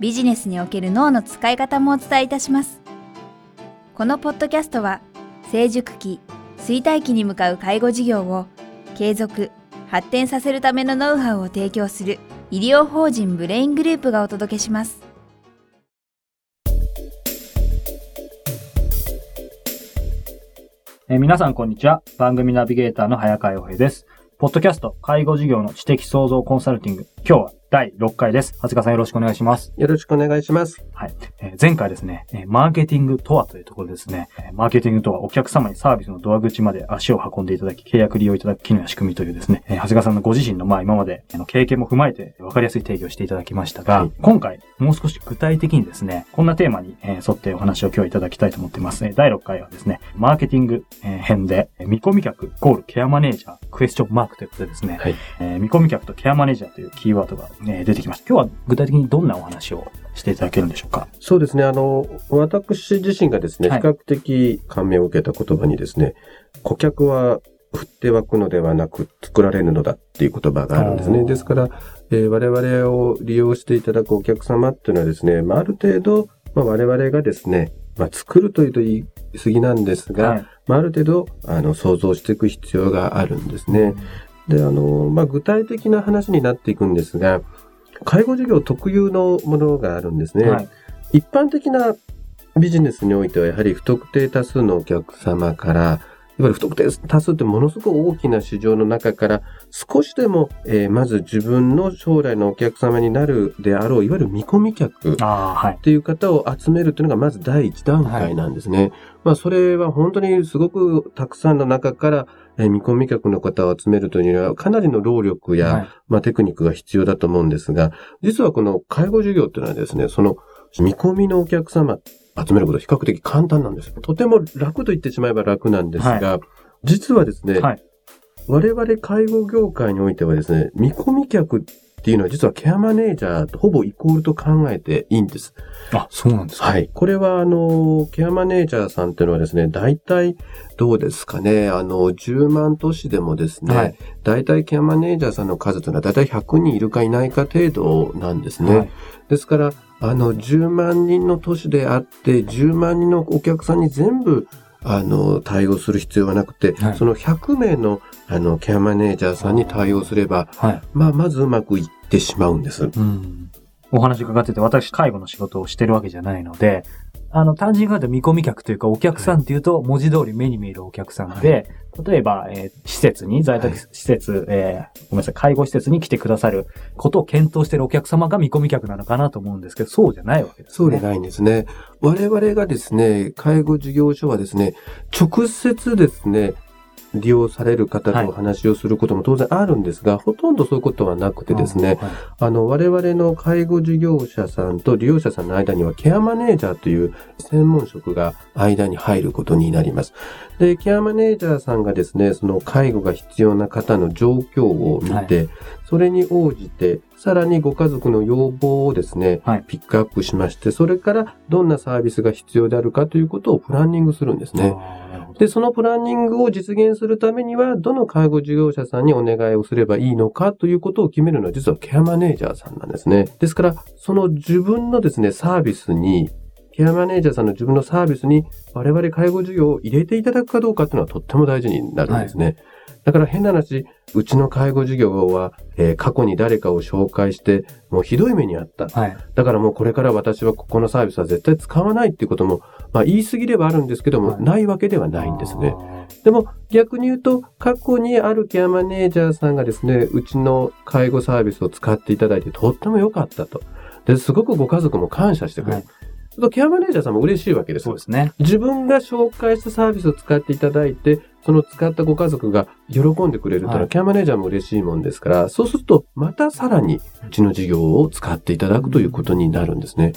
ビジネスにおける脳の使い方もお伝えいたします。このポッドキャストは、成熟期、衰退期に向かう介護事業を継続、発展させるためのノウハウを提供する医療法人ブレイングループがお届けします。え、皆さんこんにちは。番組ナビゲーターの早川洋平です。ポッドキャスト、介護事業の知的創造コンサルティング。今日は第6回です。長谷川さんよろしくお願いします。よろしくお願いします。はい。えー、前回ですね、えー、マーケティングとはというところですね、えー、マーケティングとはお客様にサービスのドア口まで足を運んでいただき、契約利用いただく機能や仕組みというですね、えー、長谷川さんのご自身のまあ今までの経験も踏まえて分かりやすい定義をしていただきましたが、はい、今回もう少し具体的にですね、こんなテーマに、えー、沿ってお話を今日いただきたいと思っています。えー、第6回はですね、マーケティング、えー、編で、見込み客、ゴール、ケアマネージャー、クエスチョンマークということでですね、はい、えー、見込み客とケアマネージャーというキーワードが、えー、出てきました。今日は具体的にどんなお話をしていただけるんでしょうか？そうですね。あの、私自身がですね、比較的感銘を受けた言葉にですね、顧客は振って湧くのではなく作られるのだっていう言葉があるんですね。ですから、えー、我々を利用していただくお客様っていうのはですね、まあ、ある程度、まあ、我々がですね、まあ、作るというと言い過ぎなんですが、はい、まあ、ある程度、あの、想像していく必要があるんですね。で、あの、まあ、具体的な話になっていくんですが、介護事業特有のものがあるんですね。はい、一般的なビジネスにおいてはやはり不特定多数のお客様から、いわゆる不特定多数ってものすごく大きな市場の中から少しでも、えー、まず自分の将来のお客様になるであろう、いわゆる見込み客っていう方を集めるというのがまず第一段階なんですね。はい、まあそれは本当にすごくたくさんの中からえ見込み客の方を集めるというのは、かなりの労力や、はい、まあ、テクニックが必要だと思うんですが、実はこの介護事業っていうのはですね、その見込みのお客様集めることは比較的簡単なんです。とても楽と言ってしまえば楽なんですが、はい、実はですね、はい、我々介護業界においてはですね、見込み客っていうのは実はケアマネージャーとほぼイコールと考えていいんです。あ、そうなんですかはい。これはあの、ケアマネージャーさんっていうのはですね、大体どうですかね、あの、10万都市でもですね、はい、大体ケアマネージャーさんの数というのは大体100人いるかいないか程度なんですね。はい、ですから、あの、10万人の都市であって、10万人のお客さんに全部あの、対応する必要はなくて、はい、その100名の、あの、ケアマネージャーさんに対応すれば、はい、まあ、まずうまくいってしまうんです。うん、お話伺ってて、私、介護の仕事をしてるわけじゃないので、あの、単純に言うと見込み客というか、お客さんっていうと、文字通り目に見えるお客さんで、例えば、えー、施設に、在宅施設、はい、えー、ごめんなさい、介護施設に来てくださることを検討しているお客様が見込み客なのかなと思うんですけど、そうじゃないわけですね。そうじゃないんですね。我々がですね、介護事業所はですね、直接ですね、利用される方とお話をすることも当然あるんですが、はい、ほとんどそういうことはなくてですね、はい、あの、我々の介護事業者さんと利用者さんの間にはケアマネージャーという専門職が間に入ることになります。で、ケアマネージャーさんがですね、その介護が必要な方の状況を見て、はい、それに応じて、さらにご家族の要望をですね、ピックアップしまして、それからどんなサービスが必要であるかということをプランニングするんですね。で、そのプランニングを実現するためには、どの介護事業者さんにお願いをすればいいのかということを決めるのは実はケアマネージャーさんなんですね。ですから、その自分のですね、サービスにケアマネージャーさんの自分のサービスに我々介護事業を入れていただくかどうかっていうのはとっても大事になるんですね。はい、だから変な話、うちの介護事業は、えー、過去に誰かを紹介して、もうひどい目にあった。はい、だからもうこれから私はここのサービスは絶対使わないっていうことも、まあ言い過ぎればあるんですけども、はい、ないわけではないんですね。でも逆に言うと、過去にあるケアマネージャーさんがですね、うちの介護サービスを使っていただいてとっても良かったと。で、すごくご家族も感謝してくれる。はいとケアマネージャーさんも嬉しいわけです。そうですね。自分が紹介したサービスを使っていただいて、その使ったご家族が喜んでくれるというのは、はい、ケアマネージャーも嬉しいもんですから、そうすると、またさらにうちの事業を使っていただくということになるんですね。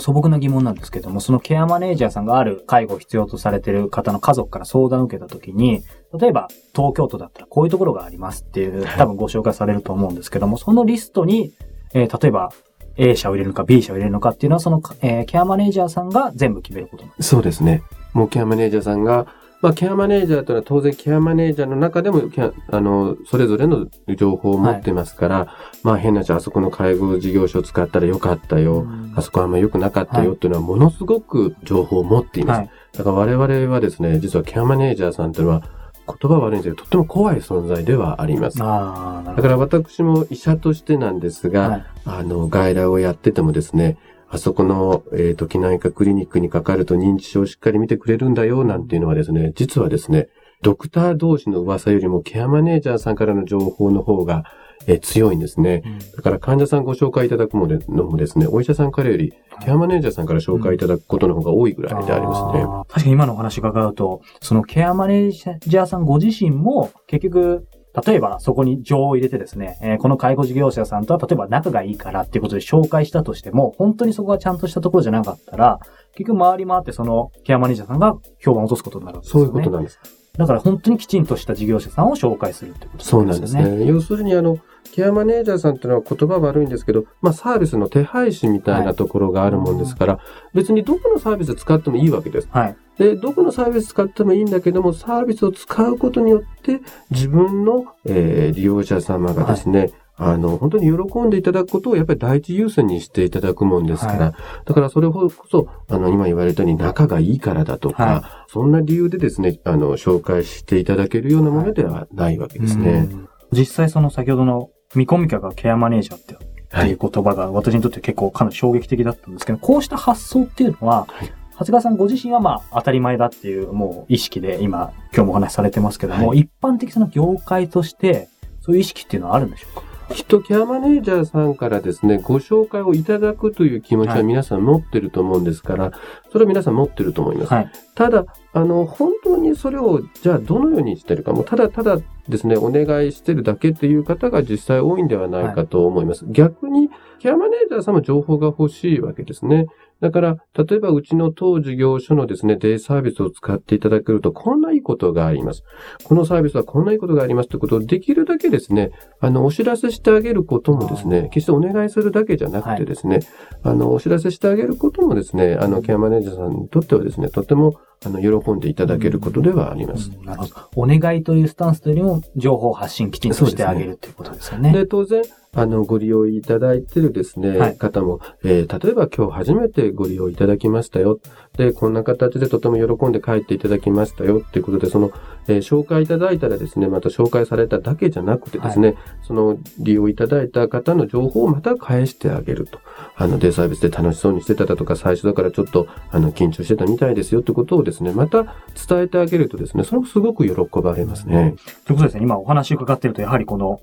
素朴な疑問なんですけども、そのケアマネージャーさんがある介護を必要とされている方の家族から相談を受けたときに、例えば東京都だったらこういうところがありますっていう、多分ご紹介されると思うんですけども、そのリストに、えー例えば A 社を入れるのか B 社を入れるのかっていうのは、その、えーケアマネージャーさんが全部決めることなんですそうですね。もうケアマネージャーさんが、まあ、ケアマネージャーというのは当然ケアマネージャーの中でもケア、あの、それぞれの情報を持ってますから、まあ変な話、あそこの介護事業所を使ったらよかったよ、あそこはあんま良くなかったよ。っていうのはものすごく情報を持っています。はい。だから我々はですね、実はケアマネージャーさんというのは言葉は悪いんですけど、とっても怖い存在ではあります。だから私も医者としてなんですが、はい。あの、外来をやっててもですね、あそこの、えっ、と、機内科クリニックにかかると認知症をしっかり見てくれるんだよ、なんていうのはですね、実はですね、ドクター同士の噂よりもケアマネージャーさんからの情報の方が、えー強いんですね。うんだから患者さんご紹介いただくのでのもですね、お医者さんからより、ケアマネージャーさんから紹介いただくことの方が多いぐらいでありますね。あー確かに今のお話伺うと、そのケアマネージャーさんご自身も、結局、例えばそこに情を入れてですね、えーこの介護事業者さんとは例えば仲がいいからっていうことで紹介したとしても、本当にそこがちゃんとしたところじゃなかったら、結局回り回ってそのケアマネージャーさんが評判を落とすことになるわけですそう。いうことなんです。だから本当にきちんとした事業者さんを紹介するってことそうなんですね。要するにあの、ケアマネージャーさんっていうのは言葉悪いんですけど、まあサービスの手配師みたいなところがあるもんですから、別にどこのサービス使ってもいいわけです。はい。で、どこのサービス使ってもいいんだけども、サービスを使うことによって、自分の、えー利用者様がですね、あの、本当に喜んでいただくことをやっぱり第一優先にしていただくもんですから、はだからそれこそ、あの、今言われたように仲がいいからだとか、はそんな理由でですね、あの、紹介していただけるようなものではないわけですね。うん。実際その先ほどの見込み客がケアマネージャーっていう言葉が私にとって結構かなり衝撃的だったんですけど、こうした発想っていうのは、はい長谷川さんご自身はまあ当たり前だっていうもう意識で今、今日もお話しされてますけども、は一般的その業界として、そういう意識っていうのはあるんでしょうか？きっとケアマネージャーさんからですね、ご紹介をいただくという気持ちははい皆さん持ってると思うんですから、それは皆さん持ってると思います。はい。ただ、あの、本当にそれを、じゃあどのようにしてるか、もうただただですね、お願いしてるだけっていう方が実際多いんではないかと思います。逆に、ケアマネージャーさんも情報が欲しいわけですね。だから、例えばうちの当事業所のですね、デイサービスを使っていただけると、こんないいことがあります。このサービスはこんないいことがありますということをできるだけですね、あの、お知らせしてあげることもですね、決してお願いするだけじゃなくてですね、あの、お知らせしてあげることもですね、あの、ケアマネージャーさんにとってはですね、とても、あの、喜んでいただけることではあります。うんなるほど。お願いというスタンスというよりも、情報発信きちんとしてあげるということですよね。で、当然、あの、ご利用いただいてるですね、はい方も、えー例えば今日初めてご利用いただきましたよ。で、こんな形でとても喜んで帰っていただきましたよっていうことで、その、えー紹介いただいたらですね、また紹介されただけじゃなくてですね、その利用いただいた方の情報をまた返してあげると。あの、デイサービスで楽しそうにしてただとか、最初だからちょっと、あの、緊張してたみたいですよってことをですね、また伝えてあげるとですね、それもすごく喜ばれますね。ということですね、今お話伺っていると、やはりこの、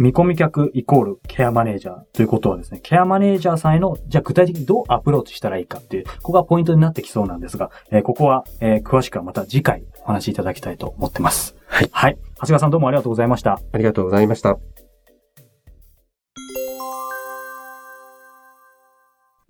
見込み客イコールケアマネージャーということはですね、ケアマネージャーさんへの、じゃあ具体的にどうアプローチしたらいいかっていう、ここがポイントになってきそうなんですが、えーここは、えー詳しくはまた次回お話しいただきたいと思ってます。はい。はい。長谷川さんどうもありがとうございました。ありがとうございました。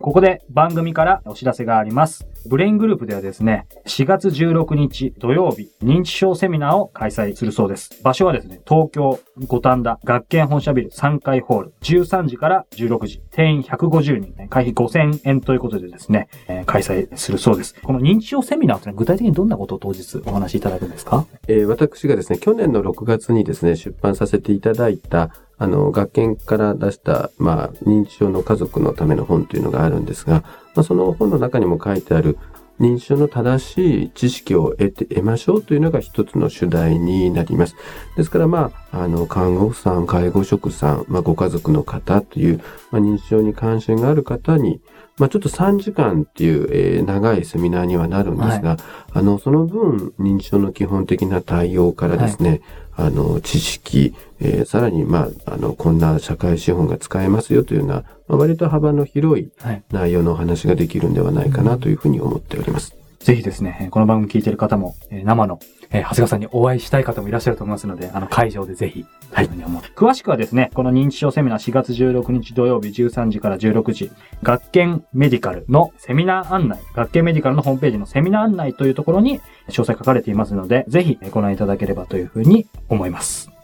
ここで番組からお知らせがあります。ブレイングループではですね、4月16日土曜日、認知症セミナーを開催するそうです。場所はですね、東京五反田学研本社ビル3階ホール、13時から16時、定員150人、会費5000円ということでですね、えー開催するそうです。この認知症セミナーというのは具体的にどんなことを当日お話しいただくんですか？えー私がですね、去年の6月にですね、出版させていただいた、あの、学研から出した、まあ、認知症の家族のための本というのがあるんですが、まあ、その本の中にも書いてある、認知症の正しい知識を得て、得ましょうというのが一つの主題になります。ですから、まあ、あの、看護婦さん、介護職さん、まあ、ご家族の方という、まあ、認知症に関心がある方に、まあ、ちょっと3時間っていう、えー長いセミナーにはなるんですが、あの、その分、認知症の基本的な対応からですね、あの、知識、えーさらに、まあ、あの、こんな社会資本が使えますよというような、まあ、割と幅の広いはい。内容のお話ができるんではないかなというふうに思っております。ぜひですね、この番組聞いてる方も、え生の、え長谷川さんにお会いしたい方もいらっしゃると思いますので、あの、会場でぜひ、はい、詳しくはですね、この認知症セミナー4月16日土曜日13時から16時、学研メディカルのセミナー案内、学研メディカルのホームページのセミナー案内というところに詳細書かれていますので、ぜひご覧いただければというふうに思います。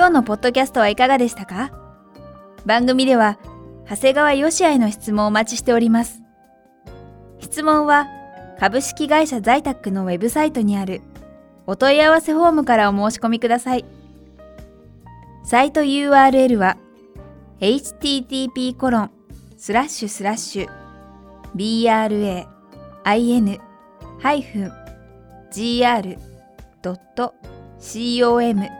今日のポッドキャストはいかがでしたか？番組では、長谷川よしあへの質問をお待ちしております。質問は、株式会社在宅のウェブサイトにあるお問い合わせフォームからお申し込みください。サイト URL は http コロンスラッシュスラッシュ brain-gr.com